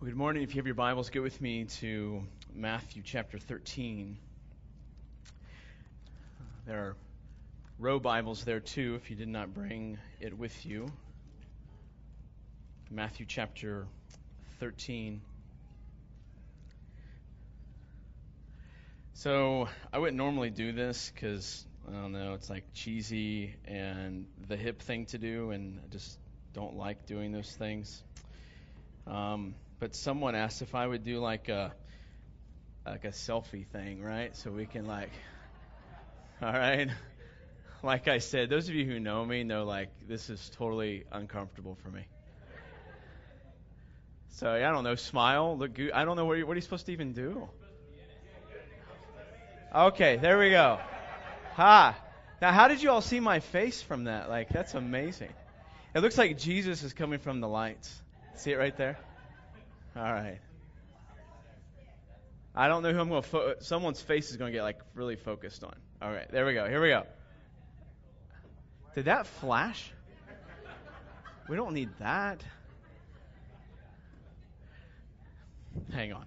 Well, good morning. If you have your Bibles, go with me to Matthew chapter 13. There are row Bibles there too, if you did not bring it with you. Matthew chapter 13. So, I wouldn't normally do this because, I don't know, it's like cheesy and the hip thing to do, and I just don't like doing those things. Um, but someone asked if I would do like a like a selfie thing, right? So we can like all right. Like I said, those of you who know me know like this is totally uncomfortable for me. So I don't know, smile, look good. I don't know what, you, what are you supposed to even do. Okay, there we go. Ha. Now, how did you all see my face from that? Like, that's amazing. It looks like Jesus is coming from the lights. See it right there? All right. I don't know who I'm going to. Fo- someone's face is going to get like really focused on. All right, there we go. Here we go. Did that flash? We don't need that. Hang on.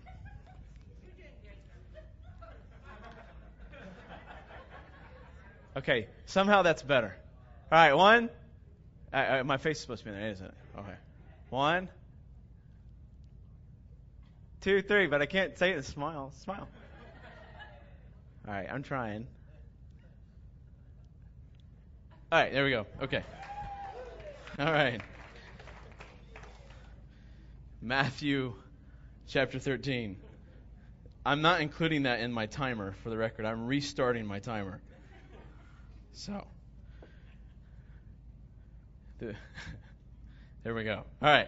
Okay, somehow that's better. All right, one. my face is supposed to be in there, isn't it? Okay. One two, three, but I can't say it smile. Smile. All right, I'm trying. All right, there we go. Okay. All right. Matthew chapter 13. I'm not including that in my timer for the record. I'm restarting my timer. So, the, there we go. All right.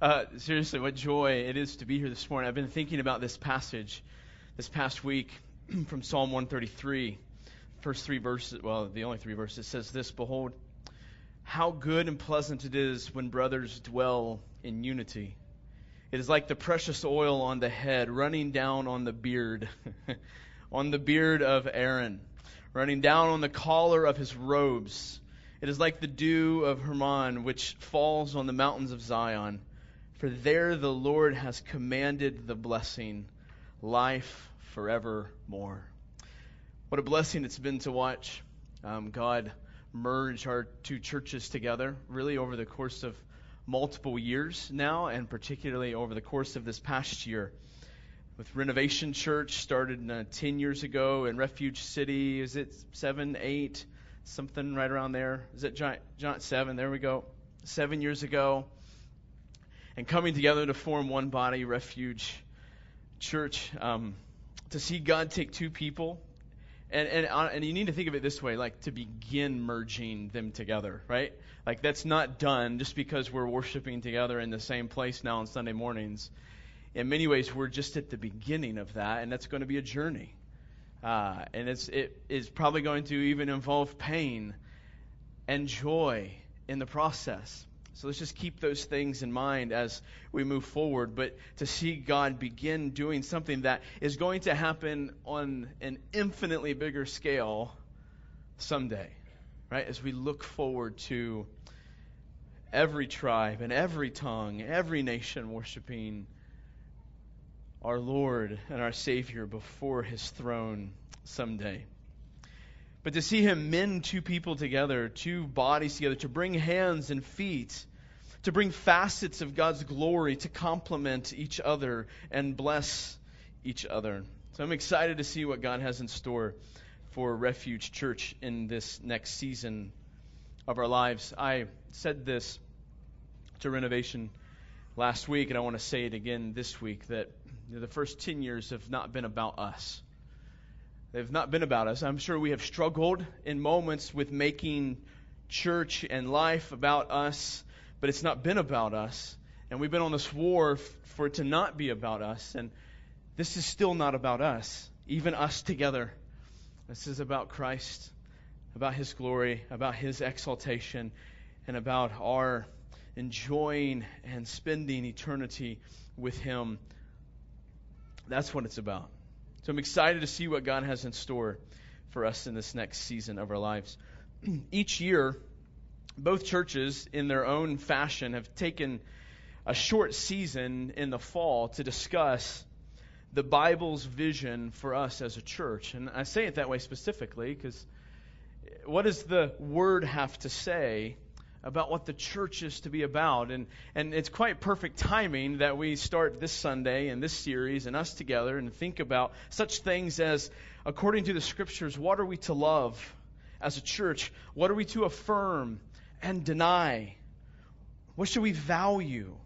Uh, seriously, what joy it is to be here this morning. I've been thinking about this passage this past week from Psalm 133. First three verses, well, the only three verses says this Behold, how good and pleasant it is when brothers dwell in unity. It is like the precious oil on the head, running down on the beard, on the beard of Aaron, running down on the collar of his robes. It is like the dew of Hermon, which falls on the mountains of Zion. For there the Lord has commanded the blessing, life forevermore. What a blessing it's been to watch um, God merge our two churches together, really over the course of multiple years now, and particularly over the course of this past year. With Renovation Church, started uh, 10 years ago in Refuge City. Is it seven, eight, something right around there? Is it John, John seven? There we go. Seven years ago and coming together to form one body, Refuge Church. Um, to see God take two people, and, and, uh, and you need to think of it this way like to begin merging them together, right? Like that's not done just because we're worshiping together in the same place now on Sunday mornings. In many ways, we're just at the beginning of that, and that's going to be a journey. Uh, and it's, it is probably going to even involve pain and joy in the process. So let's just keep those things in mind as we move forward. But to see God begin doing something that is going to happen on an infinitely bigger scale someday, right? As we look forward to every tribe and every tongue, every nation worshiping our Lord and our Savior before His throne someday. But to see him mend two people together, two bodies together, to bring hands and feet, to bring facets of God's glory to complement each other and bless each other. So I'm excited to see what God has in store for Refuge Church in this next season of our lives. I said this to renovation last week, and I want to say it again this week that the first 10 years have not been about us. They've not been about us. I'm sure we have struggled in moments with making church and life about us, but it's not been about us. And we've been on this war f- for it to not be about us. And this is still not about us, even us together. This is about Christ, about His glory, about His exaltation, and about our enjoying and spending eternity with Him. That's what it's about. So I'm excited to see what God has in store for us in this next season of our lives. Each year, both churches, in their own fashion, have taken a short season in the fall to discuss the Bible's vision for us as a church. And I say it that way specifically because what does the Word have to say about what the church is to be about? And, and it's quite perfect timing that we start this Sunday and this series and us together and think about such things as, according to the Scriptures, what are we to love as a church? What are we to affirm and deny? What should we value?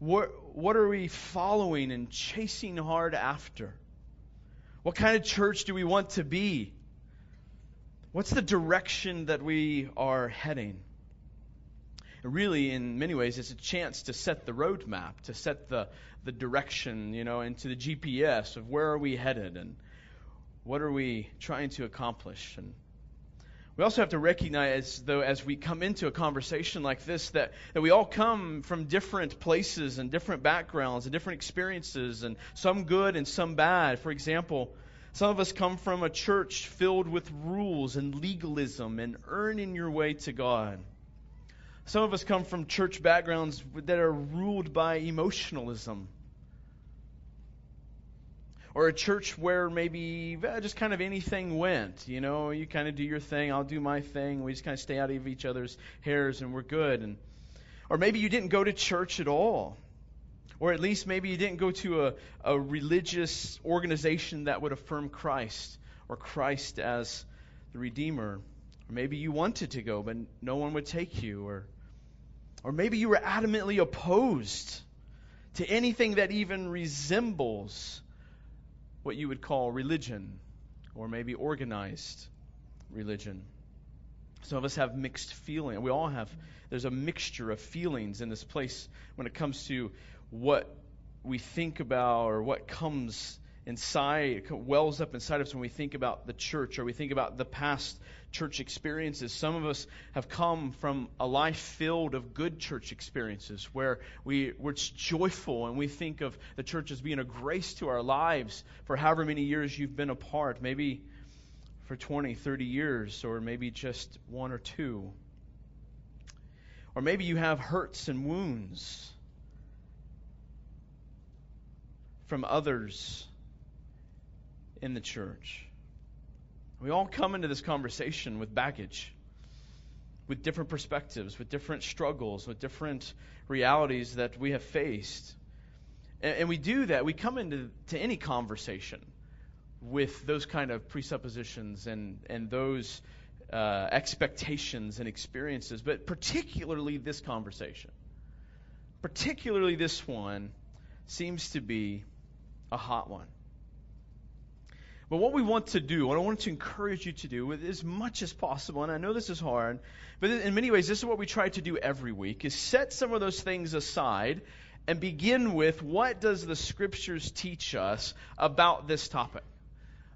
What, what are we following and chasing hard after? What kind of church do we want to be? What's the direction that we are heading? really, in many ways, it's a chance to set the roadmap, to set the, the direction, you know, into the GPS of where are we headed and what are we trying to accomplish. And we also have to recognize, though, as we come into a conversation like this, that, that we all come from different places and different backgrounds and different experiences, and some good and some bad. For example, some of us come from a church filled with rules and legalism and earning your way to God. Some of us come from church backgrounds that are ruled by emotionalism or a church where maybe just kind of anything went. You know, you kind of do your thing, I'll do my thing. We just kind of stay out of each other's hairs and we're good. And or maybe you didn't go to church at all. Or at least maybe you didn't go to a, a religious organization that would affirm Christ or Christ as the Redeemer. Or maybe you wanted to go, but no one would take you. Or, or maybe you were adamantly opposed to anything that even resembles what you would call religion, or maybe organized religion. Some of us have mixed feelings. We all have, there's a mixture of feelings in this place when it comes to what we think about or what comes inside, wells up inside of us when we think about the church or we think about the past church experiences. Some of us have come from a life filled of good church experiences where we, we're joyful and we think of the church as being a grace to our lives for however many years you've been apart, maybe for 20, 30 years, or maybe just one or two. Or maybe you have hurts and wounds from others in the church. We all come into this conversation with baggage, with different perspectives, with different struggles, with different realities that we have faced. And, and we do that. We come into to any conversation with those kind of presuppositions and, and those uh, expectations and experiences, but particularly this conversation, particularly this one, seems to be a hot one. But what we want to do, what I want to encourage you to do, as much as possible, and I know this is hard, but in many ways, this is what we try to do every week, is set some of those things aside and begin with what does the Scriptures teach us about this topic?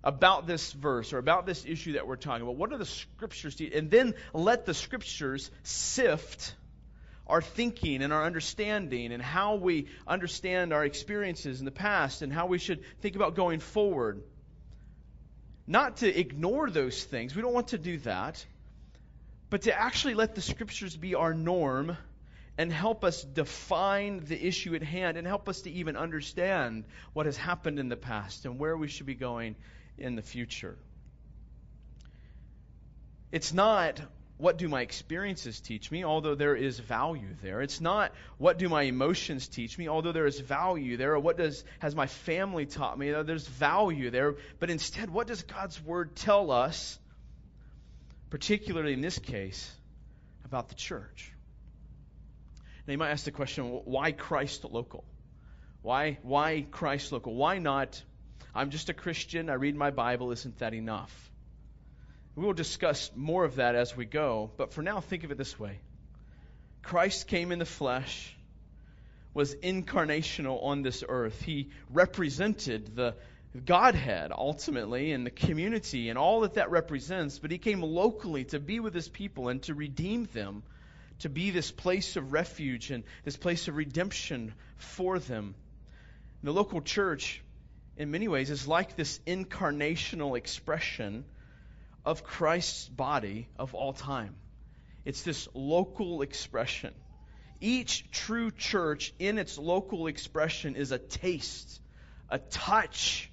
About this verse or about this issue that we're talking about. What are the Scriptures teach? And then let the Scriptures sift our thinking and our understanding and how we understand our experiences in the past and how we should think about going forward not to ignore those things. We don't want to do that. But to actually let the scriptures be our norm and help us define the issue at hand and help us to even understand what has happened in the past and where we should be going in the future. It's not what do my experiences teach me, although there is value there. It's not what do my emotions teach me, although there is value there, or what does has my family taught me, there's value there. But instead, what does God's word tell us, particularly in this case, about the church? Now you might ask the question, why Christ local? Why why Christ local? Why not I'm just a Christian, I read my Bible, isn't that enough? We will discuss more of that as we go, but for now, think of it this way Christ came in the flesh, was incarnational on this earth. He represented the Godhead ultimately and the community and all that that represents, but he came locally to be with his people and to redeem them, to be this place of refuge and this place of redemption for them. The local church, in many ways, is like this incarnational expression of Christ's body of all time. It's this local expression. Each true church in its local expression is a taste, a touch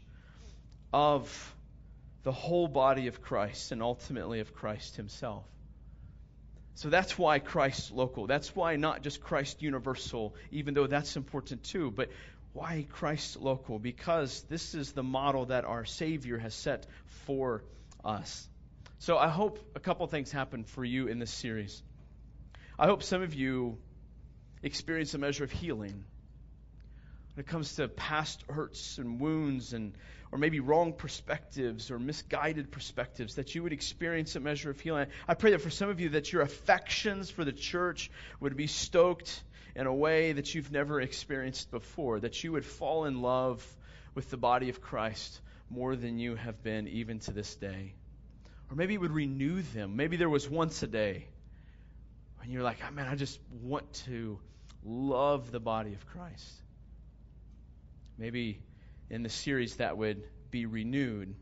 of the whole body of Christ and ultimately of Christ himself. So that's why Christ local. That's why not just Christ universal, even though that's important too, but why Christ local? Because this is the model that our Savior has set for us. So I hope a couple things happen for you in this series. I hope some of you experience a measure of healing when it comes to past hurts and wounds and or maybe wrong perspectives or misguided perspectives that you would experience a measure of healing. I pray that for some of you that your affections for the church would be stoked in a way that you've never experienced before, that you would fall in love with the body of Christ more than you have been even to this day. Or maybe it would renew them. Maybe there was once a day when you're like, oh, man, I just want to love the body of Christ. Maybe in the series that would be renewed.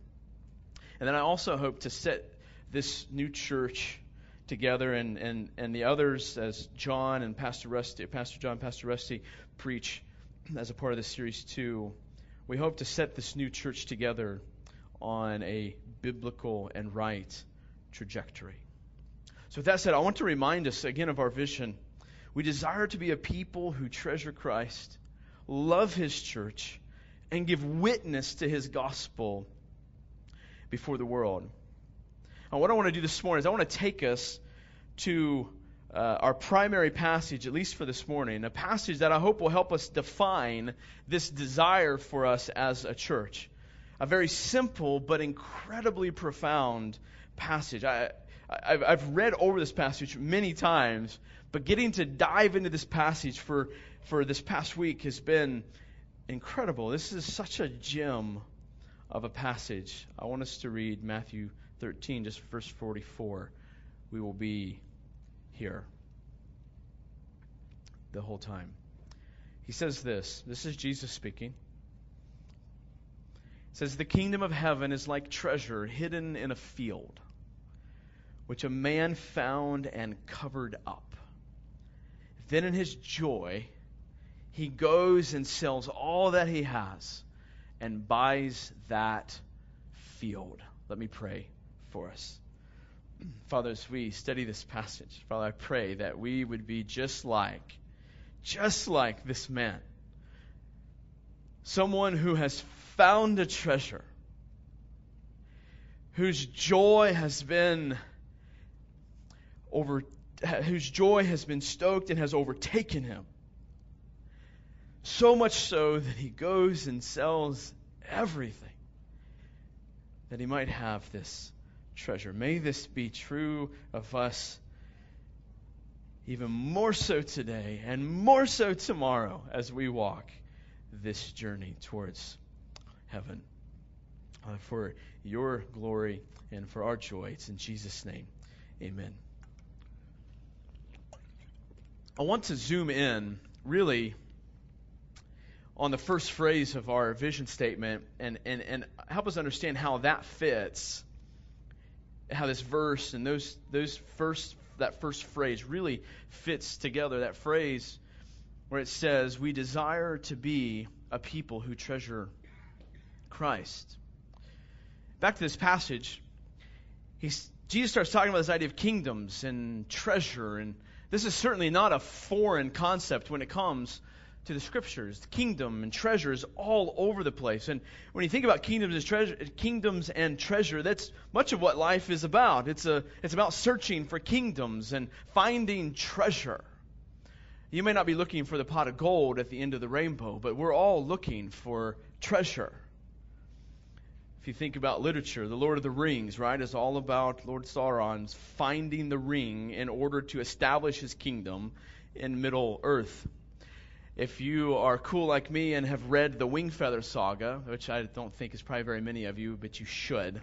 And then I also hope to set this new church together and, and, and the others as John and Pastor Rusty, Pastor John, Pastor Rusty preach as a part of this series too. We hope to set this new church together on a biblical and right trajectory. So with that said, I want to remind us again of our vision. We desire to be a people who treasure Christ, love his church, and give witness to his gospel before the world. And what I want to do this morning is I want to take us to uh, our primary passage, at least for this morning, a passage that I hope will help us define this desire for us as a church. A very simple but incredibly profound passage. I, I've, I've read over this passage many times, but getting to dive into this passage for, for this past week has been incredible. This is such a gem of a passage. I want us to read Matthew 13, just verse 44. We will be here the whole time. He says this. This is Jesus speaking. Says, The kingdom of heaven is like treasure hidden in a field, which a man found and covered up. Then in his joy, he goes and sells all that he has and buys that field. Let me pray for us. Father, as we study this passage, Father, I pray that we would be just like, just like this man. Someone who has found a treasure, whose joy has been over, whose joy has been stoked and has overtaken him. So much so that he goes and sells everything that he might have this treasure. May this be true of us even more so today and more so tomorrow as we walk this journey towards heaven. Uh, for your glory and for our joy. It's in Jesus' name. Amen. I want to zoom in really on the first phrase of our vision statement and, and, and help us understand how that fits, how this verse and those, those first, that first phrase really fits together. That phrase where it says, We desire to be a people who treasure Christ. Back to this passage, Jesus starts talking about this idea of kingdoms and treasure, and this is certainly not a foreign concept when it comes to the scriptures. The kingdom and treasure is all over the place. And when you think about kingdoms and treasure, kingdoms and treasure, that's much of what life is about. It's a it's about searching for kingdoms and finding treasure. You may not be looking for the pot of gold at the end of the rainbow, but we're all looking for treasure. If you think about literature, The Lord of the Rings, right, is all about Lord Sauron's finding the ring in order to establish his kingdom in Middle Earth. If you are cool like me and have read the Wingfeather Saga, which I don't think is probably very many of you, but you should,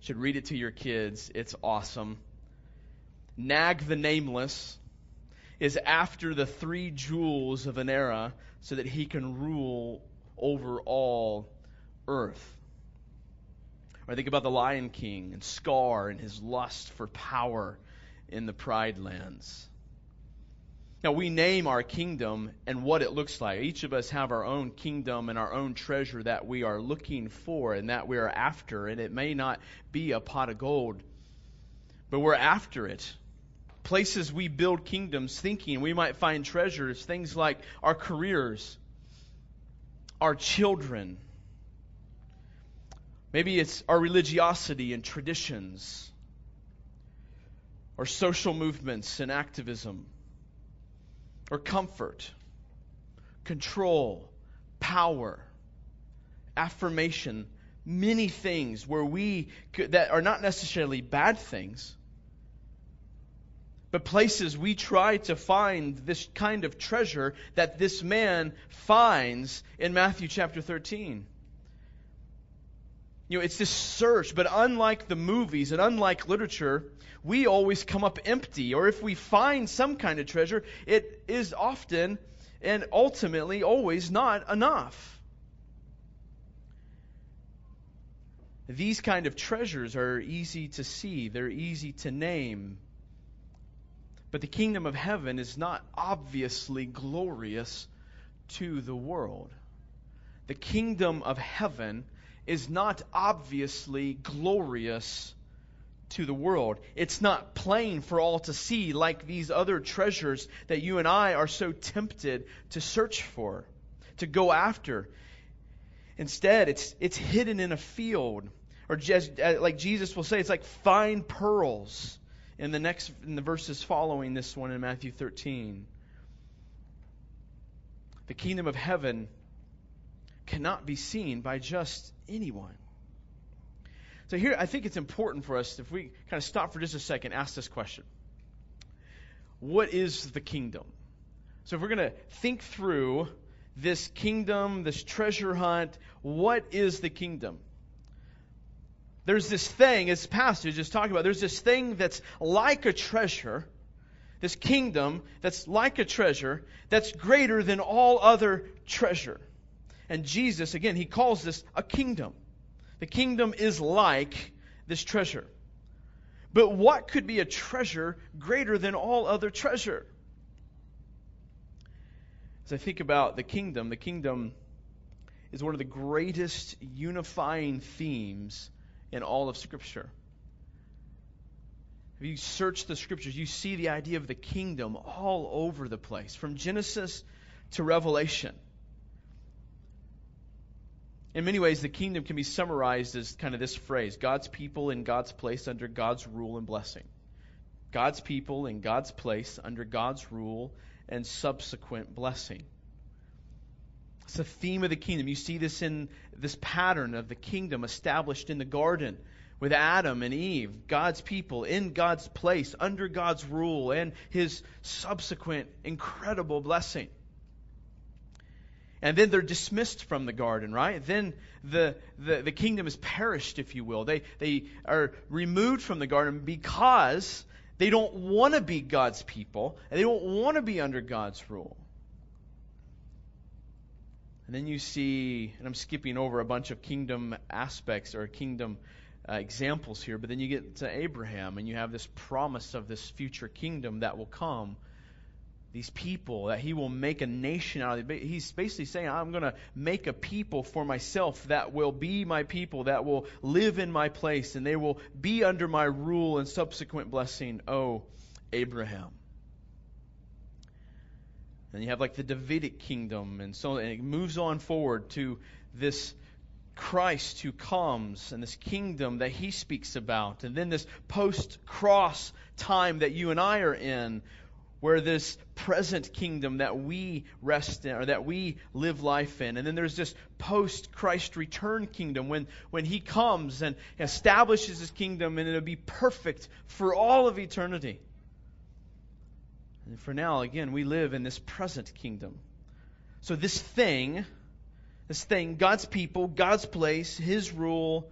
should read it to your kids. It's awesome. Gnag the Nameless is after the three jewels of Anniera so that he can rule over all earth. Or think about the Lion King and Scar and his lust for power in the Pride Lands. Now, we name our kingdom and what it looks like. Each of us have our own kingdom and our own treasure that we are looking for and that we are after. And it may not be a pot of gold, but we're after it. Places we build kingdoms thinking we might find treasures, things like our careers, our children. Maybe it's our religiosity and traditions, or social movements and activism or comfort, control, power, affirmation, many things where we could, that are not necessarily bad things, but places we try to find this kind of treasure that this man finds in Matthew chapter 13. You know, it's this search, but unlike the movies and unlike literature, we always come up empty. Or if we find some kind of treasure, it is often and ultimately always not enough. These kind of treasures are easy to see, they're easy to name. But the kingdom of heaven is not obviously glorious to the world. The kingdom of heaven is not obviously glorious to the world. It's not plain for all to see like these other treasures that you and I are so tempted to search for, to go after. Instead, it's, it's hidden in a field. Or just, uh, like Jesus will say, it's like fine pearls in the next in the verses following this one in Matthew 13. The kingdom of heaven cannot be seen by just anyone. So here, I think it's important for us, if we kind of stop for just a second, ask this question What is the kingdom? So if we're going to think through this kingdom, this treasure hunt, what is the kingdom? There's this thing, as passage is talking about, there's this thing that's like a treasure, this kingdom that's like a treasure, that's greater than all other treasure. And Jesus, again, he calls this a kingdom. The kingdom is like this treasure. But what could be a treasure greater than all other treasure? As I think about the kingdom, the kingdom is one of the greatest unifying themes in all of Scripture. If you search the Scriptures, you see the idea of the kingdom all over the place, from Genesis to Revelation in many ways, the kingdom can be summarized as kind of this phrase God's people in God's place under God's rule and blessing. God's people in God's place under God's rule and subsequent blessing. It's the theme of the kingdom. You see this in this pattern of the kingdom established in the garden with Adam and Eve, God's people in God's place, under God's rule, and his subsequent incredible blessing and then they're dismissed from the garden, right? Then the, the, the kingdom is perished, if you will. They, they are removed from the garden because they don't want to be God's people, and they don't want to be under God's rule. And then you see, and I'm skipping over a bunch of kingdom aspects or kingdom uh, examples here, but then you get to Abraham, and you have this promise of this future kingdom that will come these people, that he will make a nation out of them. He's basically saying, I'm going to make a people for myself that will be my people, that will live in my place, and they will be under my rule and subsequent blessing. Oh, Abraham. And you have like the Davidic kingdom, and so and it moves on forward to this Christ who comes and this kingdom that he speaks about, and then this post cross time that you and I are in, where this present kingdom that we rest in or that we live life in. And then there's this post christ return kingdom when when he comes and establishes his kingdom and it'll be perfect for all of eternity. And for now again we live in this present kingdom. So this thing this thing god's people god's place his rule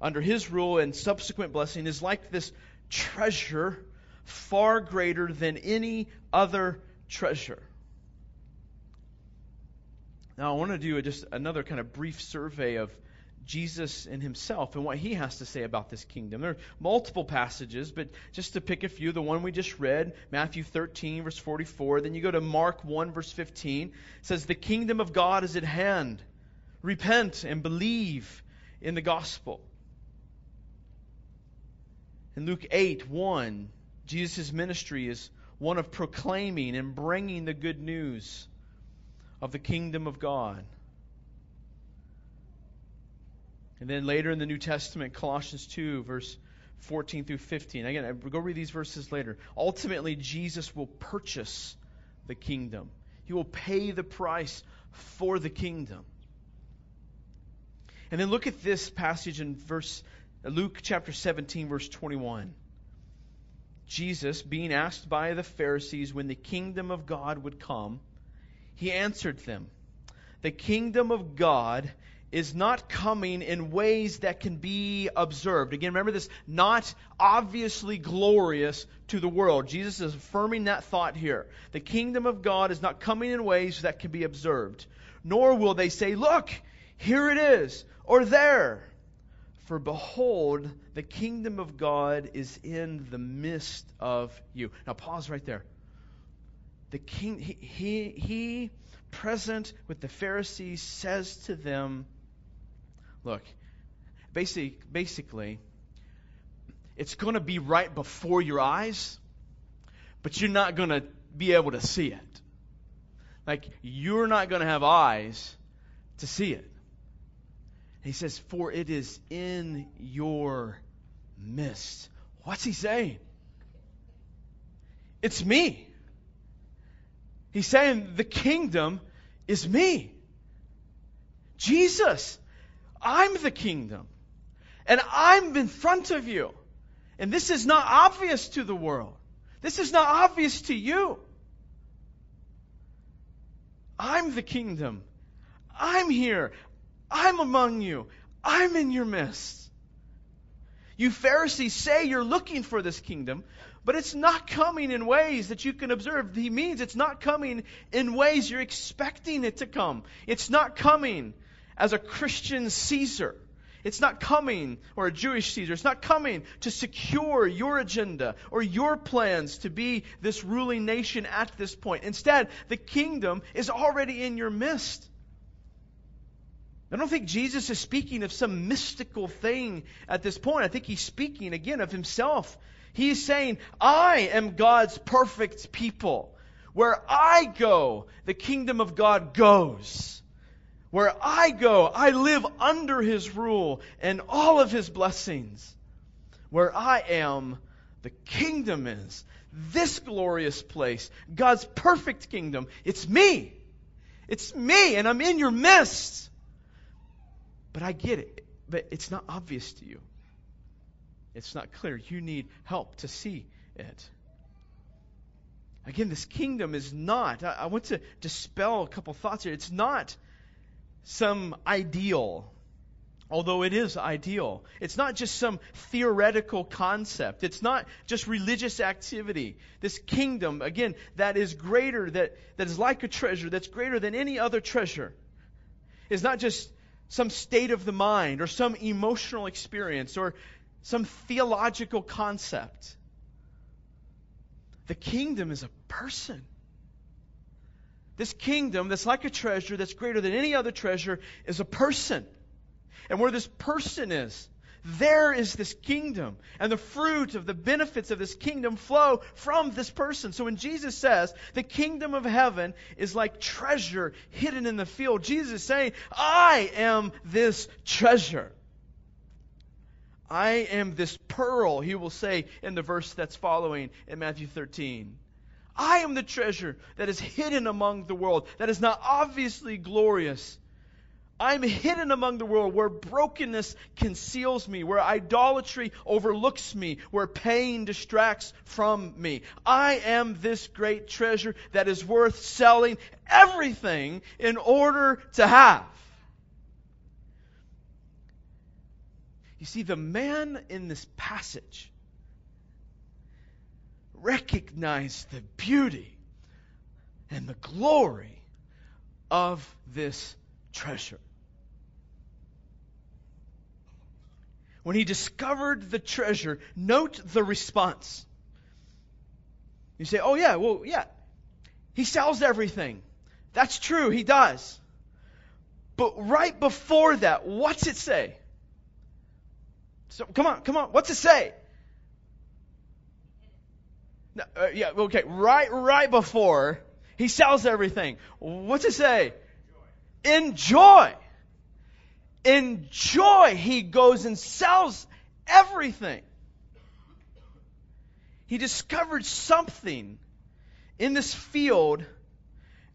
under his rule and subsequent blessing is like this treasure far greater than any other treasure. Now, I want to do just another kind of brief survey of Jesus and himself and what he has to say about this kingdom. There are multiple passages, but just to pick a few, the one we just read, Matthew 13, verse 44. Then you go to Mark 1, verse 15. Says, The kingdom of God is at hand. Repent and believe in the gospel. In Luke 8, 1, Jesus' ministry is one of proclaiming and bringing the good news of the kingdom of God. And then later in the New Testament, Colossians 2, verse 14 through 15. Again, go read these verses later. Ultimately, Jesus will purchase the kingdom, He will pay the price for the kingdom. And then look at this passage in verse Luke chapter 17 verse 21. Jesus being asked by the Pharisees when the kingdom of God would come, he answered them, "The kingdom of God is not coming in ways that can be observed. Again, remember this, not obviously glorious to the world. Jesus is affirming that thought here. The kingdom of God is not coming in ways that can be observed. Nor will they say, Look, here it is, or there. For behold, the kingdom of God is in the midst of you. Now pause right there. The king, he, he, he present with the Pharisees says to them, Look, basically, basically it's going to be right before your eyes, but you're not going to be able to see it. Like, you're not going to have eyes to see it. He says, For it is in your midst. What's he saying? It's me. He's saying the kingdom is me. Jesus. I'm the kingdom. And I'm in front of you. And this is not obvious to the world. This is not obvious to you. I'm the kingdom. I'm here. I'm among you. I'm in your midst. You Pharisees say you're looking for this kingdom, but it's not coming in ways that you can observe. He means it's not coming in ways you're expecting it to come. It's not coming as a Christian Caesar. It's not coming, or a Jewish Caesar, it's not coming to secure your agenda or your plans to be this ruling nation at this point. Instead, the kingdom is already in your midst. I don't think Jesus is speaking of some mystical thing at this point. I think he's speaking again of himself. He's saying, I am God's perfect people. Where I go, the kingdom of God goes. Where I go, I live under his rule and all of his blessings. Where I am, the kingdom is. This glorious place, God's perfect kingdom. It's me. It's me, and I'm in your midst. But I get it, but it's not obvious to you. It's not clear. You need help to see it. Again, this kingdom is not, I, I want to dispel a couple thoughts here. It's not some ideal, although it is ideal. It's not just some theoretical concept. It's not just religious activity. This kingdom, again, that is greater, that, that is like a treasure, that's greater than any other treasure, is not just some state of the mind or some emotional experience or some theological concept. The kingdom is a person. This kingdom that's like a treasure, that's greater than any other treasure, is a person. And where this person is, there is this kingdom. And the fruit of the benefits of this kingdom flow from this person. So when Jesus says the kingdom of heaven is like treasure hidden in the field, Jesus is saying, I am this treasure. I am this pearl, he will say in the verse that's following in Matthew 13. I am the treasure that is hidden among the world, that is not obviously glorious. I'm hidden among the world where brokenness conceals me, where idolatry overlooks me, where pain distracts from me. I am this great treasure that is worth selling everything in order to have. You see, the man in this passage recognize the beauty and the glory of this treasure. When he discovered the treasure, note the response. You say, oh, yeah, well, yeah. He sells everything. That's true, he does. But right before that, what's it say? So, come on, come on, what's it say? No, uh, yeah, okay, right, right before he sells everything. What's it say? Enjoy. Enjoy. In joy, he goes and sells everything. He discovered something in this field,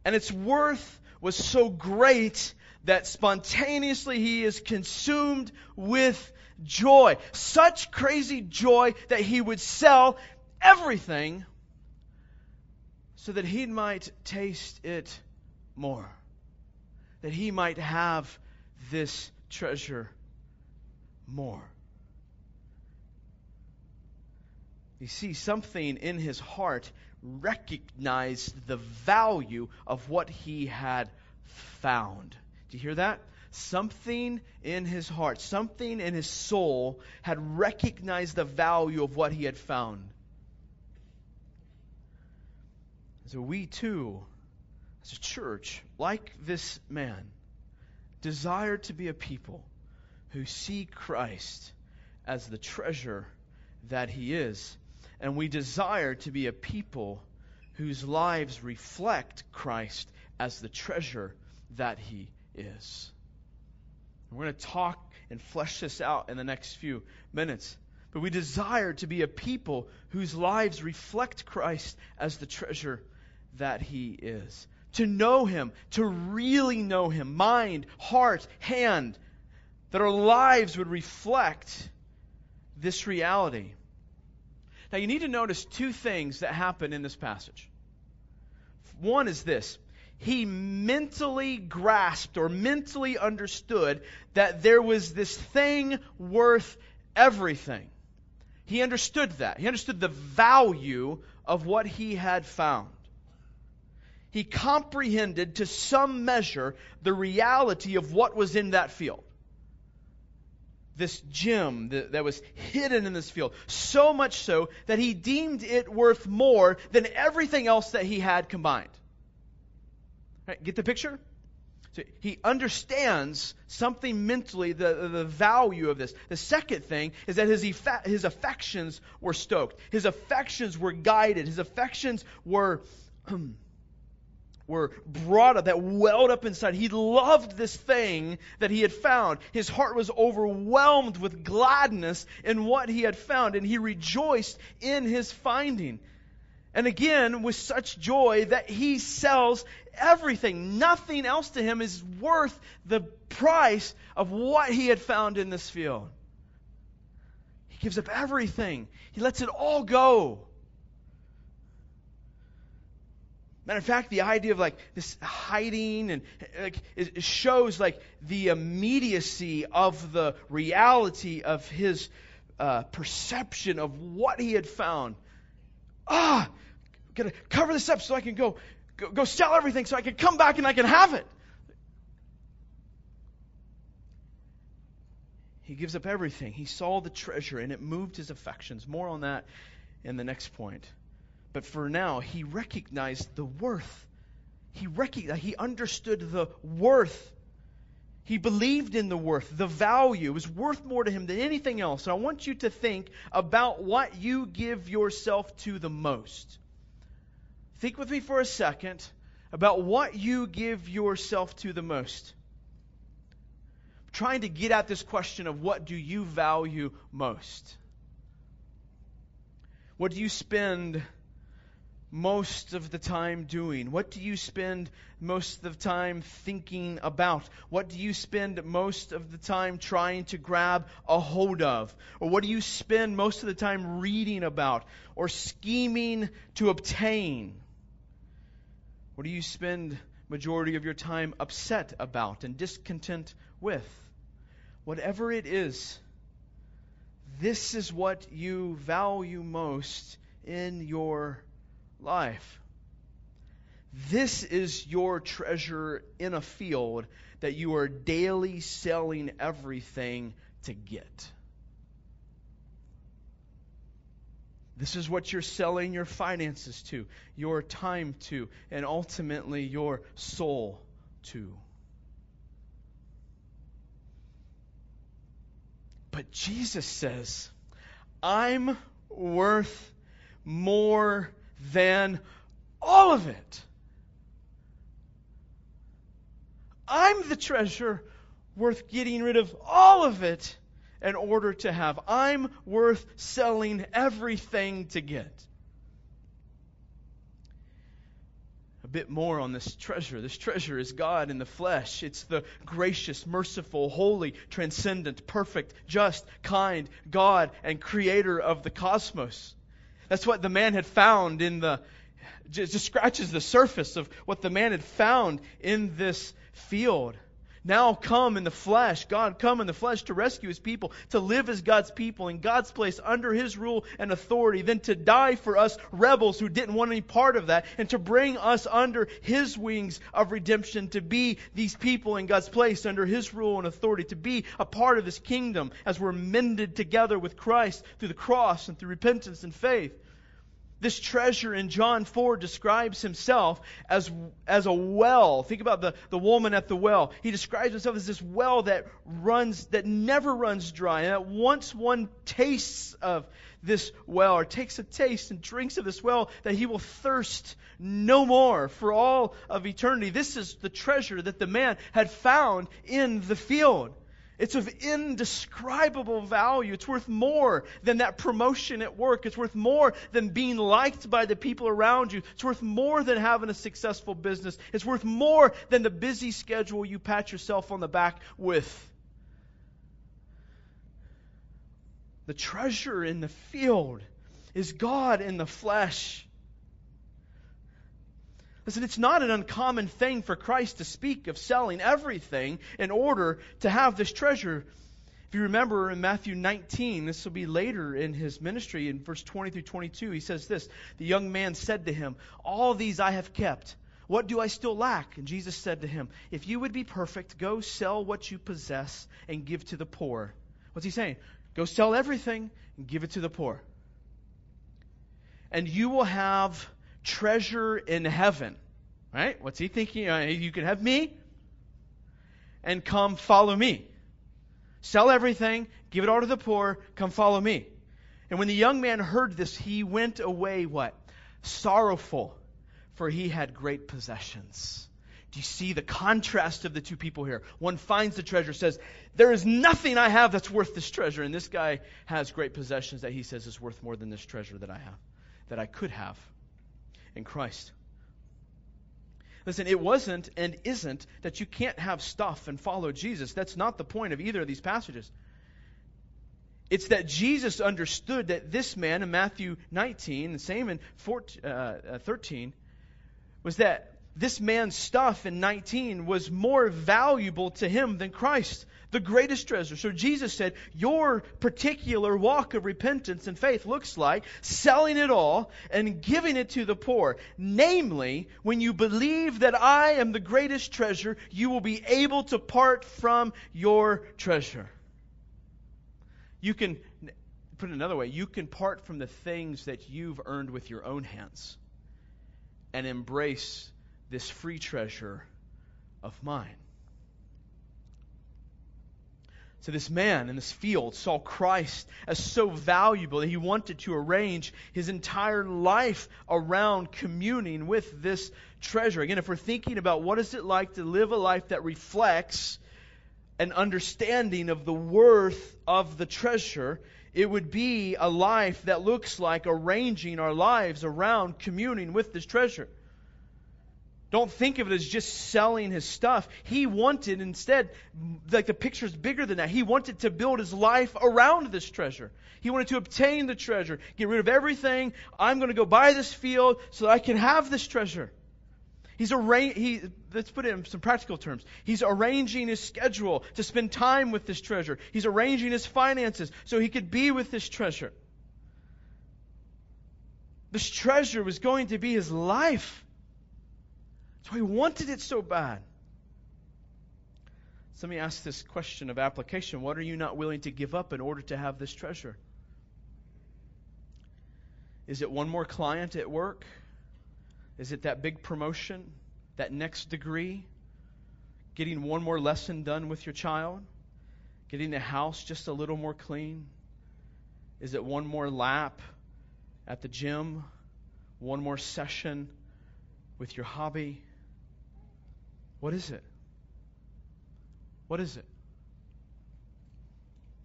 and its worth was so great that spontaneously he is consumed with joy. Such crazy joy that he would sell everything so that he might taste it more. That he might have this treasure more. You see, something in his heart recognized the value of what he had found. Do you hear that? Something in his heart, something in his soul had recognized the value of what he had found. So we too, as a church, like this man, desire to be a people who see Christ as the treasure that he is. And we desire to be a people whose lives reflect Christ as the treasure that he is. We're going to talk and flesh this out in the next few minutes. But we desire to be a people whose lives reflect Christ as the treasure that he is to know Him, to really know Him, mind, heart, hand, that our lives would reflect this reality. Now, you need to notice two things that happen in this passage. One is this he mentally grasped or mentally understood that there was this thing worth everything. He understood that. He understood the value of what he had found he comprehended to some measure the reality of what was in that field. This gem that, was hidden in this field. So much so that he deemed it worth more than everything else that he had combined. Right, get the picture? So he understands something mentally, the, the value of this. The second thing is that his, his affections were stoked. His affections were guided. His affections were were brought up, that welled up inside. He loved this thing that he had found. His heart was overwhelmed with gladness in what he had found, and he rejoiced in his finding. And again, with such joy that he sells everything. Nothing else to him is worth the price of what he had found in this field. He gives up everything, he lets it all go. Matter of fact, the idea of like this hiding and like it shows like the immediacy of the reality of his uh, perception of what he had found. Ah, gotta cover this up so I can go, go go sell everything so I can come back and I can have it. He gives up everything. He saw the treasure and it moved his affections. More on that in the next point. But for now, he recognized the worth. He recognized, he understood the worth. He believed in the worth, the value. It was worth more to him than anything else. So I want you to think about what you give yourself to the most. Think with me for a second about what you give yourself to the most. I'm trying to get at this question of what do you value most? What do you spend most of the time doing? What do you spend most of the time thinking about? What do you spend most of the time trying to grab a hold of? Or what do you spend most of the time reading about or scheming to obtain? What do you spend majority of your time upset about and discontent with? Whatever it is, this is what you value most in your life. This is your treasure in a field that you are daily selling everything to get. This is what you're selling your finances to, your time to, and ultimately your soul to. But Jesus says, I'm worth more than all of it. I'm the treasure worth getting rid of all of it in order to have. I'm worth selling everything to get. A bit more on this treasure. This treasure is God in the flesh. It's the gracious, merciful, holy, transcendent, perfect, just, kind God and creator of the cosmos. That's what the man had found in the just scratches the surface of what the man had found in this field. Now come in the flesh, God come in the flesh to rescue his people, to live as God's people in God's place under his rule and authority, then to die for us rebels who didn't want any part of that, and to bring us under his wings of redemption, to be these people in God's place under his rule and authority, to be a part of his kingdom as we're mended together with Christ through the cross and through repentance and faith. This treasure in John 4 describes himself as, as a well. Think about the, the woman at the well. He describes himself as this well that runs, that never runs dry. And that once one tastes of this well, or takes a taste and drinks of this well, that he will thirst no more for all of eternity. This is the treasure that the man had found in the field. It's of indescribable value. It's worth more than that promotion at work. It's worth more than being liked by the people around you. It's worth more than having a successful business. It's worth more than the busy schedule you pat yourself on the back with. The treasure in the field is God in the flesh. Listen, it's not an uncommon thing for Christ to speak of selling everything in order to have this treasure. If you remember in Matthew 19, this will be later in his ministry, in verse 20 through 22, he says this The young man said to him, All these I have kept. What do I still lack? And Jesus said to him, If you would be perfect, go sell what you possess and give to the poor. What's he saying? Go sell everything and give it to the poor. And you will have treasure in heaven. Right? What's he thinking? Uh, you can have me and come follow me. Sell everything, give it all to the poor, come follow me. And when the young man heard this, he went away what? Sorrowful, for he had great possessions. Do you see the contrast of the two people here? One finds the treasure, says, There is nothing I have that's worth this treasure. And this guy has great possessions that he says is worth more than this treasure that I have, that I could have in Christ. Listen, it wasn't and isn't that you can't have stuff and follow Jesus. That's not the point of either of these passages. It's that Jesus understood that this man in Matthew 19, the same in 14, uh, uh, 13, was that this man's stuff in 19 was more valuable to him than Christ the greatest treasure. So Jesus said, Your particular walk of repentance and faith looks like selling it all and giving it to the poor. Namely, when you believe that I am the greatest treasure, you will be able to part from your treasure. You can, put it another way, you can part from the things that you've earned with your own hands and embrace this free treasure of mine. So, this man in this field saw Christ as so valuable that he wanted to arrange his entire life around communing with this treasure. Again, if we're thinking about what is it like to live a life that reflects an understanding of the worth of the treasure, it would be a life that looks like arranging our lives around communing with this treasure. Don't think of it as just selling his stuff. He wanted instead, like the picture's bigger than that. He wanted to build his life around this treasure. He wanted to obtain the treasure, get rid of everything. I'm going to go buy this field so that I can have this treasure. He's arra- he, let's put it in some practical terms. He's arranging his schedule to spend time with this treasure. He's arranging his finances so he could be with this treasure. This treasure was going to be his life. So he wanted it so bad. So let me ask this question of application What are you not willing to give up in order to have this treasure? Is it one more client at work? Is it that big promotion? That next degree? Getting one more lesson done with your child? Getting the house just a little more clean? Is it one more lap at the gym? One more session with your hobby? What is it? What is it?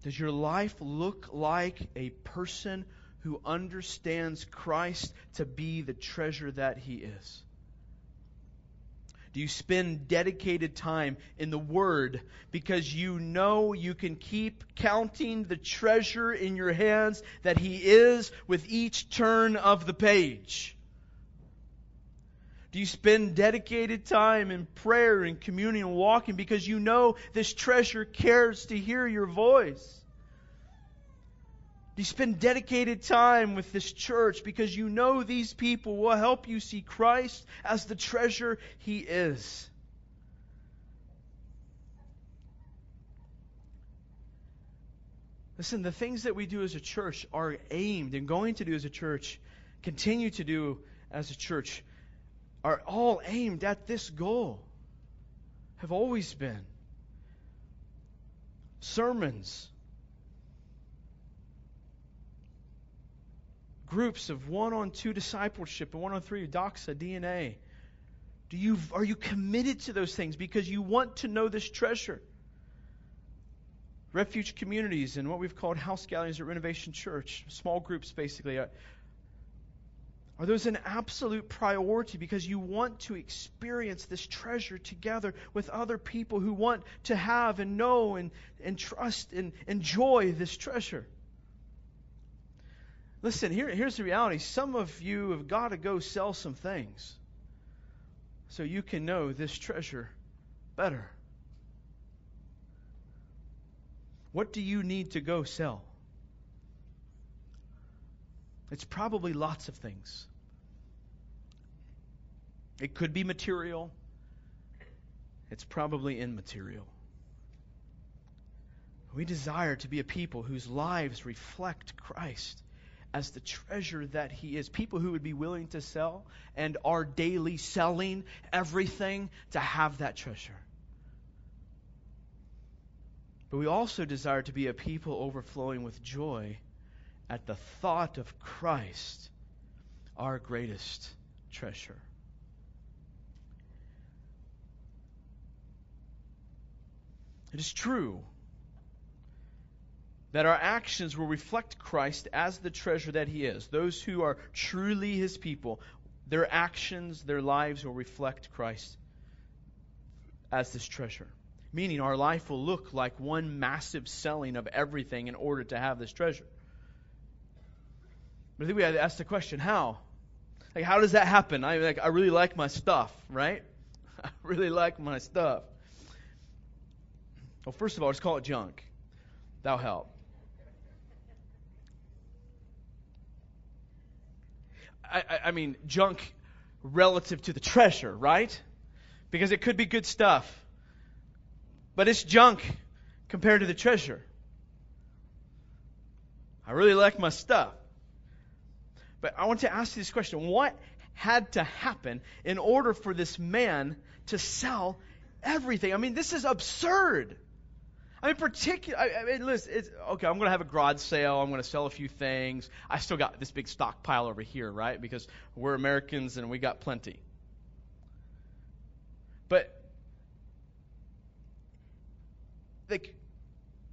Does your life look like a person who understands Christ to be the treasure that he is? Do you spend dedicated time in the Word because you know you can keep counting the treasure in your hands that He is with each turn of the page? Do you spend dedicated time in prayer and communion and walking because you know this treasure cares to hear your voice? Do you spend dedicated time with this church because you know these people will help you see Christ as the treasure he is? Listen, the things that we do as a church are aimed and going to do as a church, continue to do as a church, are all aimed at this goal. Have always been. Sermons, groups of one on two discipleship and one on three doxa DNA? Do you, are you committed to those things because you want to know this treasure? Refuge communities and what we've called house gatherings at Renovation Church, small groups basically. Are those an absolute priority because you want to experience this treasure together with other people who want to have and know and, and trust and enjoy this treasure? Listen, here, here's the reality. Some of you have got to go sell some things so you can know this treasure better. What do you need to go sell? It's probably lots of things. It could be material. It's probably immaterial. We desire to be a people whose lives reflect Christ as the treasure that He is. People who would be willing to sell and are daily selling everything to have that treasure. But we also desire to be a people overflowing with joy at the thought of Christ, our greatest treasure. It is true that our actions will reflect Christ as the treasure that He is. Those who are truly His people, their actions, their lives will reflect Christ as this treasure. Meaning, our life will look like one massive selling of everything in order to have this treasure. But I think we had to ask the question how? Like, how does that happen? I, like, I really like my stuff, right? I really like my stuff. Well, first of all, just call it junk. That'll help. I, I mean, junk relative to the treasure, right? Because it could be good stuff. But it's junk compared to the treasure. I really like my stuff. But I want to ask you this question What had to happen in order for this man to sell everything? I mean, this is absurd. I mean, particular. I, mean, listen. It's, okay, I'm going to have a garage sale. I'm going to sell a few things. I still got this big stockpile over here, right? Because we're Americans and we got plenty. But like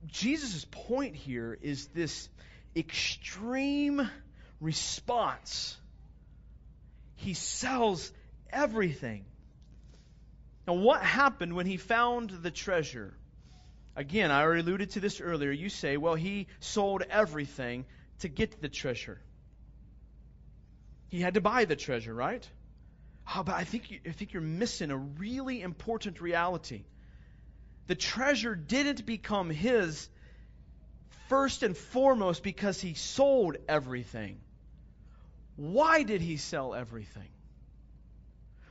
Jesus' point here is this extreme response. He sells everything. Now, what happened when he found the treasure? Again, I already alluded to this earlier. You say, well, he sold everything to get the treasure. He had to buy the treasure, right? Oh, but I think, you, I think you're missing a really important reality. The treasure didn't become his first and foremost because he sold everything. Why did he sell everything?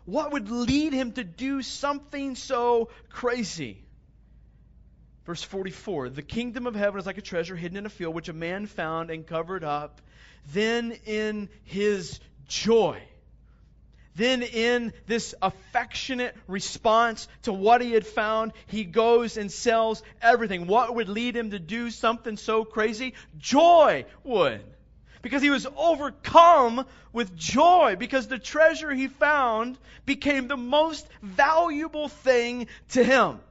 What would lead him to do something so crazy? Verse 44 The kingdom of heaven is like a treasure hidden in a field, which a man found and covered up. Then in his joy, then in this affectionate response to what he had found, he goes and sells everything. What would lead him to do something so crazy? Joy would. Because he was overcome with joy, because the treasure he found became the most valuable thing to him.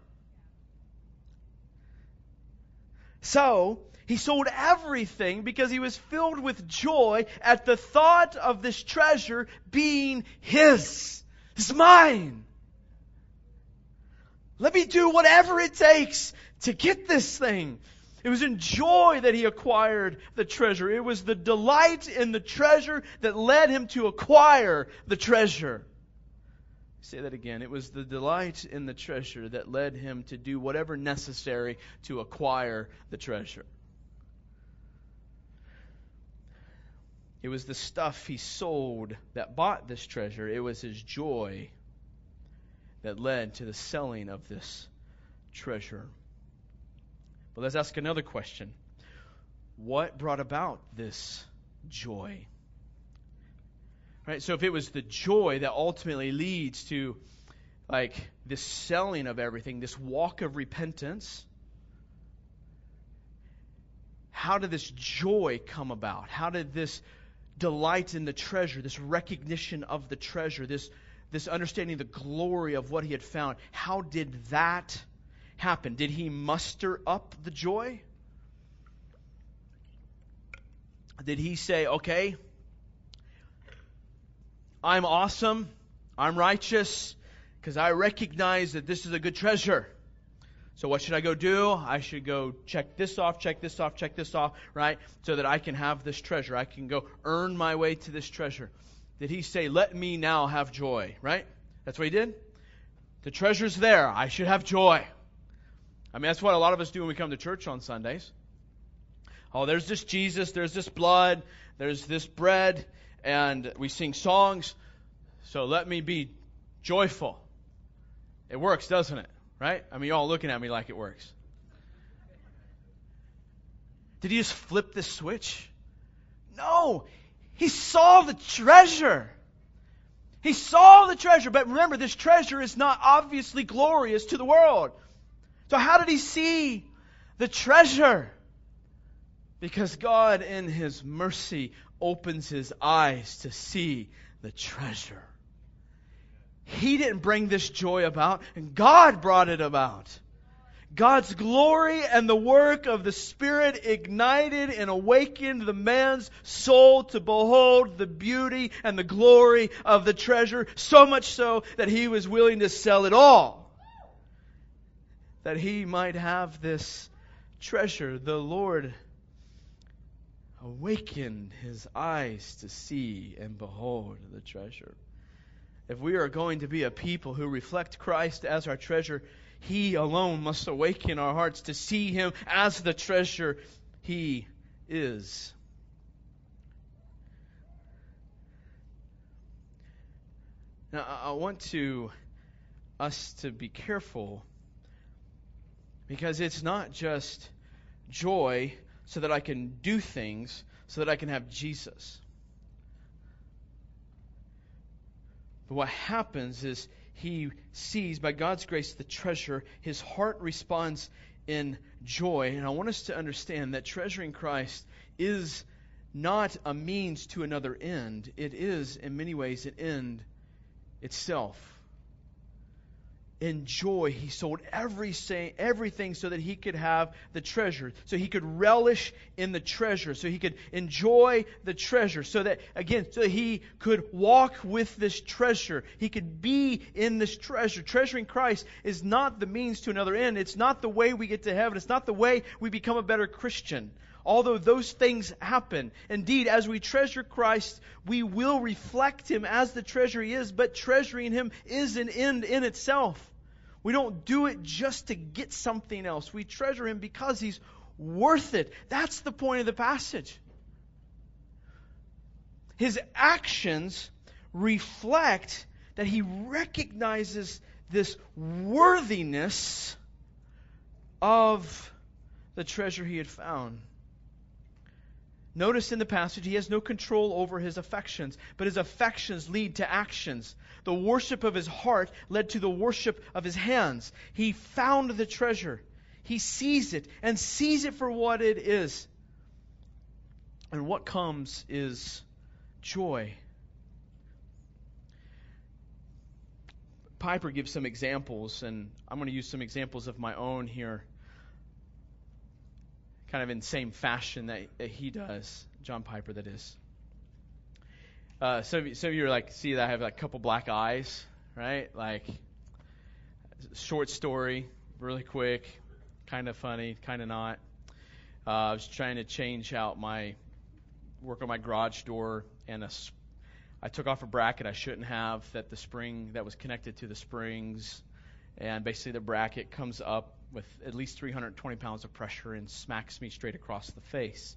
So, he sold everything because he was filled with joy at the thought of this treasure being his. It's mine. Let me do whatever it takes to get this thing. It was in joy that he acquired the treasure. It was the delight in the treasure that led him to acquire the treasure. Say that again. It was the delight in the treasure that led him to do whatever necessary to acquire the treasure. It was the stuff he sold that bought this treasure. It was his joy that led to the selling of this treasure. But let's ask another question What brought about this joy? Right? So if it was the joy that ultimately leads to like this selling of everything, this walk of repentance, how did this joy come about? How did this delight in the treasure, this recognition of the treasure, this, this understanding the glory of what he had found, how did that happen? Did he muster up the joy? Did he say, okay, I'm awesome. I'm righteous because I recognize that this is a good treasure. So what should I go do? I should go check this off, check this off, check this off, right? So that I can have this treasure. I can go earn my way to this treasure. Did he say, let me now have joy, right? That's what he did? The treasure's there. I should have joy. I mean, that's what a lot of us do when we come to church on Sundays. Oh, there's this Jesus, there's this blood, there's this bread, and we sing songs. So let me be joyful. It works, doesn't it? Right? I mean, you're all looking at me like it works. Did he just flip the switch? No. He saw the treasure. He saw the treasure. But remember, this treasure is not obviously glorious to the world. So, how did he see the treasure? Because God, in his mercy, opens his eyes to see the treasure. He didn't bring this joy about, and God brought it about. God's glory and the work of the Spirit ignited and awakened the man's soul to behold the beauty and the glory of the treasure, so much so that he was willing to sell it all. That he might have this treasure. The Lord awakened his eyes to see and behold the treasure. If we are going to be a people who reflect Christ as our treasure, He alone must awaken our hearts to see Him as the treasure He is. Now, I want to us to be careful because it's not just joy so that I can do things, so that I can have Jesus. But what happens is he sees, by God's grace, the treasure. His heart responds in joy. And I want us to understand that treasuring Christ is not a means to another end, it is, in many ways, an end itself in joy, he sold everything, everything so that he could have the treasure, so he could relish in the treasure, so he could enjoy the treasure, so that, again, so he could walk with this treasure. He could be in this treasure. Treasuring Christ is not the means to another end. It's not the way we get to heaven. It's not the way we become a better Christian. Although those things happen. Indeed, as we treasure Christ, we will reflect Him as the treasure He is, but treasuring Him is an end in itself. We don't do it just to get something else. We treasure Him because He's worth it. That's the point of the passage. His actions reflect that He recognizes this worthiness of the treasure he had found. Notice in the passage, he has no control over his affections, but his affections lead to actions. The worship of his heart led to the worship of his hands. He found the treasure. He sees it and sees it for what it is. And what comes is joy. Piper gives some examples, and I'm going to use some examples of my own here kind of in same fashion that, that he does, John Piper, that is. Uh, some, some of you are like, see that I have like a couple black eyes, right? Like, short story, really quick, kind of funny, kind of not. Uh, I was trying to change out my work on my garage door, and a, I took off a bracket I shouldn't have. That the spring that was connected to the springs, and basically the bracket comes up with at least 320 pounds of pressure and smacks me straight across the face.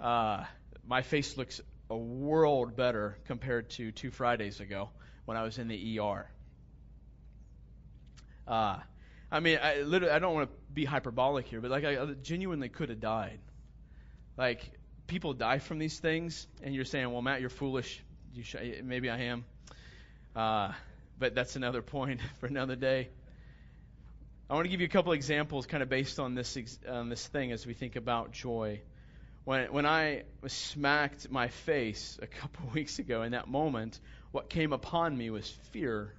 Uh, my face looks a world better compared to two Fridays ago when I was in the ER. Uh, I mean, I literally, I don't want to be hyperbolic here, but like, I genuinely could have died. Like, people die from these things, and you're saying, "Well, Matt, you're foolish." You sh- maybe I am, uh, but that's another point for another day. I want to give you a couple examples, kind of based on this on this thing, as we think about joy. When when I was smacked my face a couple weeks ago, in that moment, what came upon me was fear,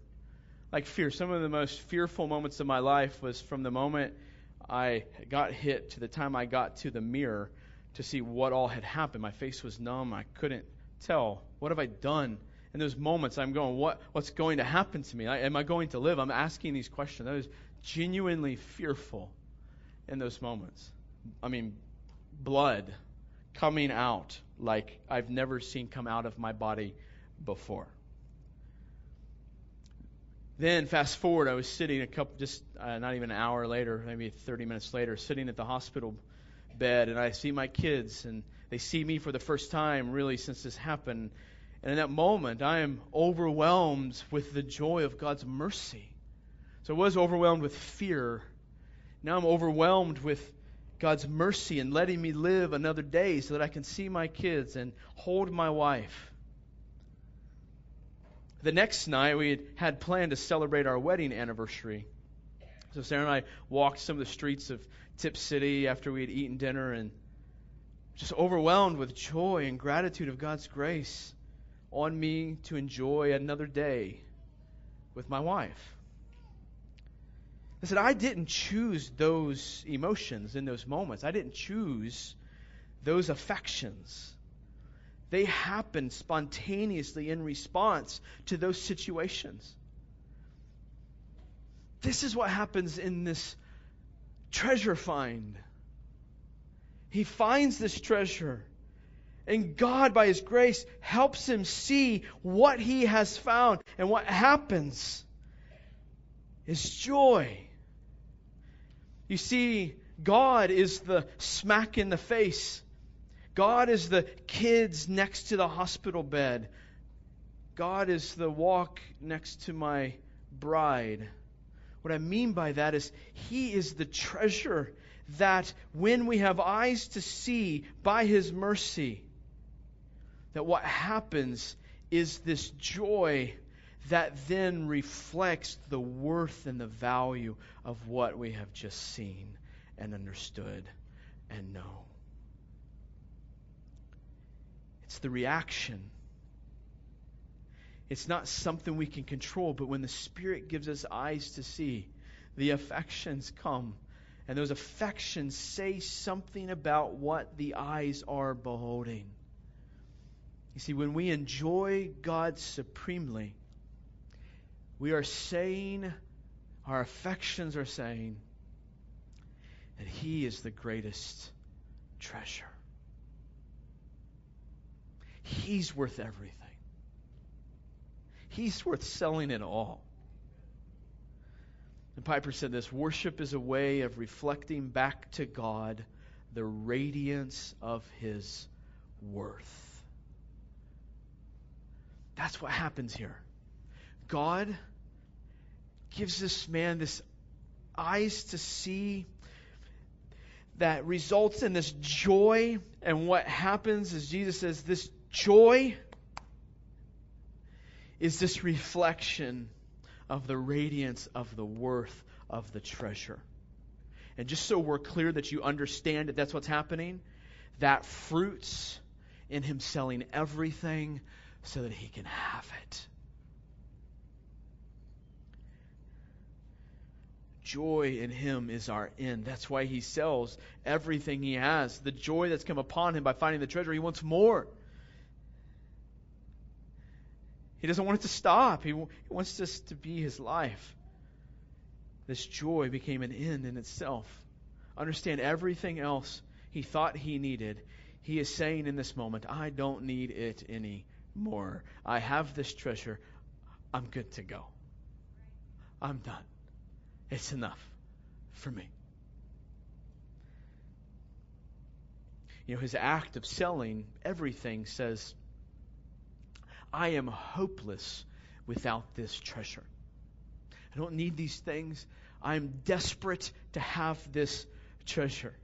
like fear. Some of the most fearful moments of my life was from the moment I got hit to the time I got to the mirror to see what all had happened. My face was numb. I couldn't tell. What have I done? In those moments, I'm going, what, what's going to happen to me? I, am I going to live? I'm asking these questions. Genuinely fearful in those moments. I mean, blood coming out like I've never seen come out of my body before. Then, fast forward, I was sitting a couple, just uh, not even an hour later, maybe 30 minutes later, sitting at the hospital bed, and I see my kids, and they see me for the first time, really, since this happened. And in that moment, I am overwhelmed with the joy of God's mercy. So I was overwhelmed with fear. Now I'm overwhelmed with God's mercy and letting me live another day so that I can see my kids and hold my wife. The next night, we had planned to celebrate our wedding anniversary. So Sarah and I walked some of the streets of Tipp City after we had eaten dinner and just overwhelmed with joy and gratitude of God's grace on me to enjoy another day with my wife. I said, I didn't choose those emotions in those moments. I didn't choose those affections. They happened spontaneously in response to those situations. This is what happens in this treasure find. He finds this treasure. And God, by His grace, helps him see what he has found. And what happens is joy. You see, God is the smack in the face. God is the kids next to the hospital bed. God is the walk next to my bride. What I mean by that is, He is the treasure that when we have eyes to see by His mercy, that what happens is this joy that then reflects the worth and the value of what we have just seen and understood and know. It's the reaction. It's not something we can control, but when the Spirit gives us eyes to see, the affections come. And those affections say something about what the eyes are beholding. You see, when we enjoy God supremely, we are saying, our affections are saying, that He is the greatest treasure. He's worth everything. He's worth selling it all. And Piper said this worship is a way of reflecting back to God the radiance of His worth. That's what happens here. God gives this man this eyes to see that results in this joy. And what happens is Jesus says, this joy is this reflection of the radiance of the worth of the treasure. And just so we're clear that you understand that that's what's happening, that fruits in him selling everything so that he can have it. Joy in him is our end. That's why he sells everything he has. The joy that's come upon him by finding the treasure, he wants more. He doesn't want it to stop. He, he wants this to be his life. This joy became an end in itself. Understand everything else he thought he needed. He is saying in this moment, I don't need it anymore. I have this treasure. I'm good to go. I'm done. It's enough for me. You know, his act of selling everything says, I am hopeless without this treasure. I don't need these things. I'm desperate to have this treasure.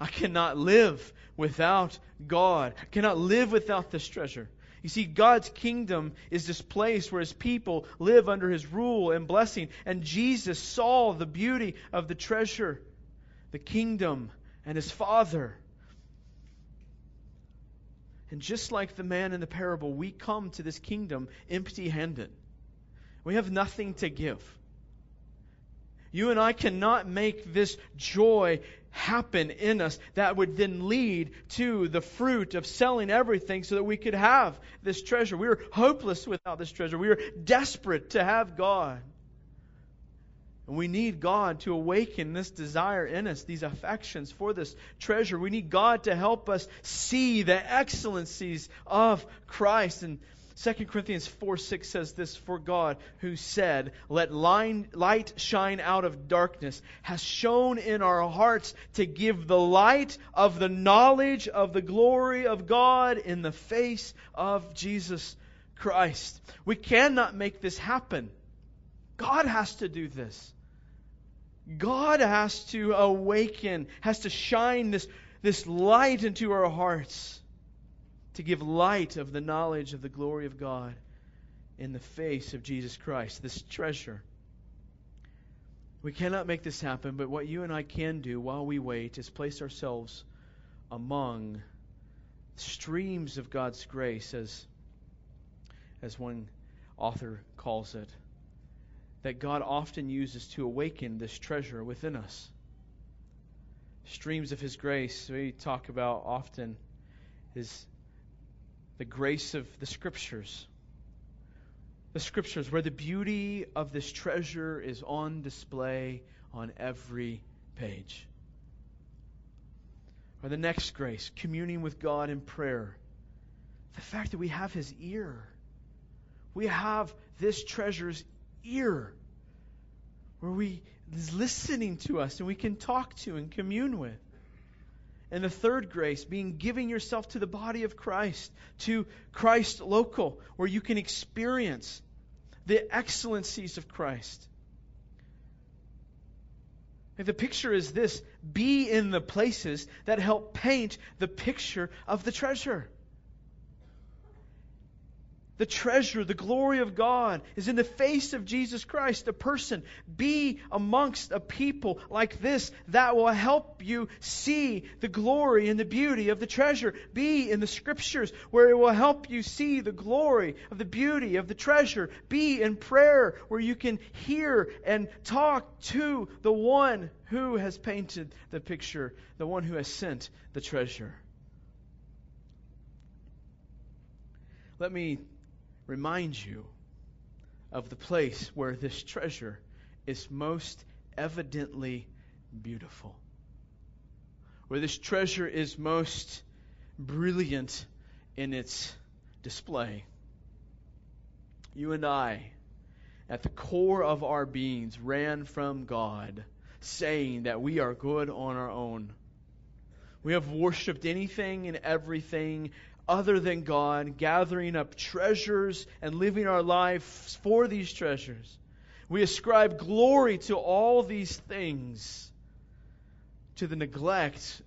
I cannot live without God. I cannot live without this treasure. You see, God's kingdom is this place where his people live under his rule and blessing. And Jesus saw the beauty of the treasure, the kingdom, and his Father. And just like the man in the parable, we come to this kingdom empty handed. We have nothing to give. You and I cannot make this joy happen in us that would then lead to the fruit of selling everything so that we could have this treasure. We are hopeless without this treasure. We are desperate to have God. And we need God to awaken this desire in us, these affections for this treasure. We need God to help us see the excellencies of Christ. And 2 Corinthians 4 6 says this For God, who said, Let light shine out of darkness, has shone in our hearts to give the light of the knowledge of the glory of God in the face of Jesus Christ. We cannot make this happen. God has to do this. God has to awaken, has to shine this, this light into our hearts to give light of the knowledge of the glory of God in the face of Jesus Christ, this treasure. We cannot make this happen, but what you and I can do while we wait is place ourselves among streams of God's grace, as, as one author calls it, that God often uses to awaken this treasure within us. Streams of His grace, we talk about often, is the grace of the Scriptures. The Scriptures, where the beauty of this treasure is on display on every page. Or the next grace, communing with God in prayer. The fact that we have His ear. We have this treasure's ear where we is listening to us and we can talk to and commune with. And the third grace, being giving yourself to the body of Christ, to Christ local, where you can experience the excellencies of Christ. The picture is this be in the places that help paint the picture of the treasure. The treasure, the glory of God is in the face of Jesus Christ, the person. Be amongst a people like this that will help you see the glory and the beauty of the treasure. Be in the scriptures where it will help you see the glory of the beauty of the treasure. Be in prayer where you can hear and talk to the one who has painted the picture, the one who has sent the treasure. Let me remind you of the place where this treasure is most evidently beautiful, where this treasure is most brilliant in its display. You and I, at the core of our beings, ran from God, saying that we are good on our own. We have worshiped anything and everything other than God, gathering up treasures and living our lives for these treasures. We ascribe glory to all these things to the neglect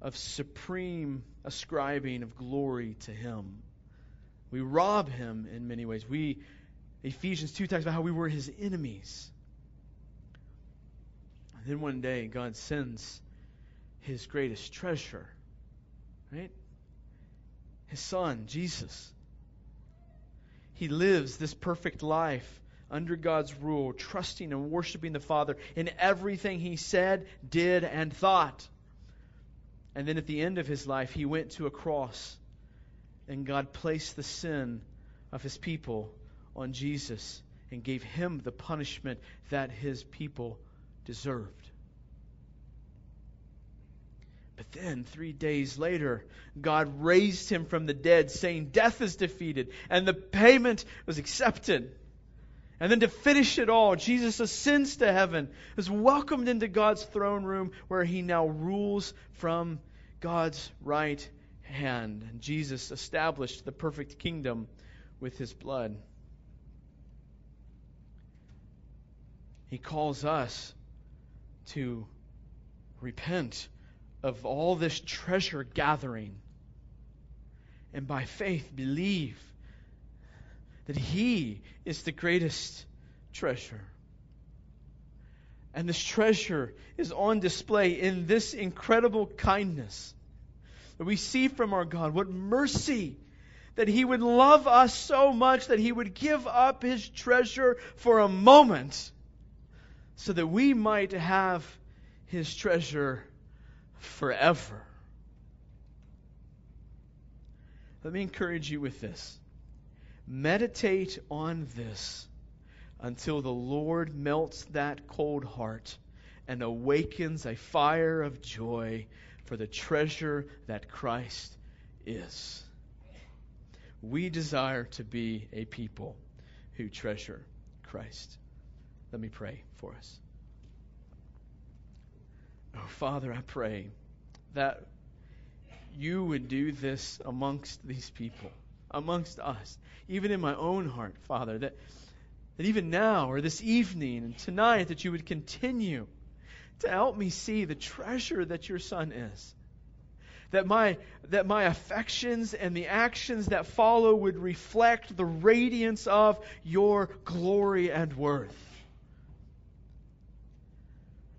of supreme ascribing of glory to Him. We rob Him in many ways. We, Ephesians 2 talks about how we were His enemies. And then one day, God sends His greatest treasure, right? His Son, Jesus. He lives this perfect life under God's rule, trusting and worshiping the Father in everything he said, did, and thought. And then at the end of his life, he went to a cross, and God placed the sin of his people on Jesus and gave him the punishment that his people deserved. But then, three days later, God raised him from the dead, saying, Death is defeated, and the payment was accepted. And then to finish it all, Jesus ascends to heaven, is welcomed into God's throne room where he now rules from God's right hand. And Jesus established the perfect kingdom with his blood. He calls us to repent of all this treasure gathering and by faith believe that He is the greatest treasure. And this treasure is on display in this incredible kindness that we see from our God. What mercy! That He would love us so much that He would give up His treasure for a moment so that we might have His treasure forever. Let me encourage you with this. Meditate on this until the Lord melts that cold heart and awakens a fire of joy for the treasure that Christ is. We desire to be a people who treasure Christ. Let me pray for us. Oh, Father, I pray that you would do this amongst these people amongst us, even in my own heart, Father, that, that even now or this evening and tonight, that you would continue to help me see the treasure that your Son is. That my, that my affections and the actions that follow would reflect the radiance of your glory and worth.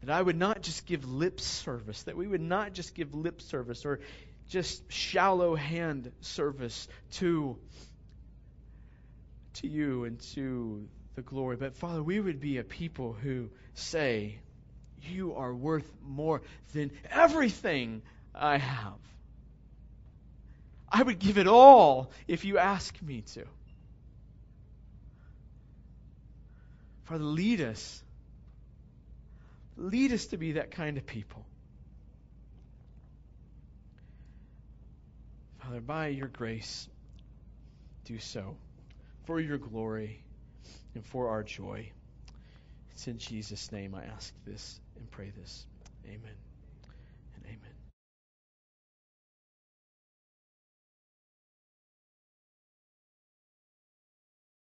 That I would not just give lip service, that we would not just give lip service or just shallow hand service to, to you and to the glory. But Father, we would be a people who say, You are worth more than everything I have. I would give it all if you ask me to. Father, lead us. Lead us to be that kind of people. Father, by your grace, do so for your glory and for our joy. It's in Jesus' name I ask this and pray this. Amen.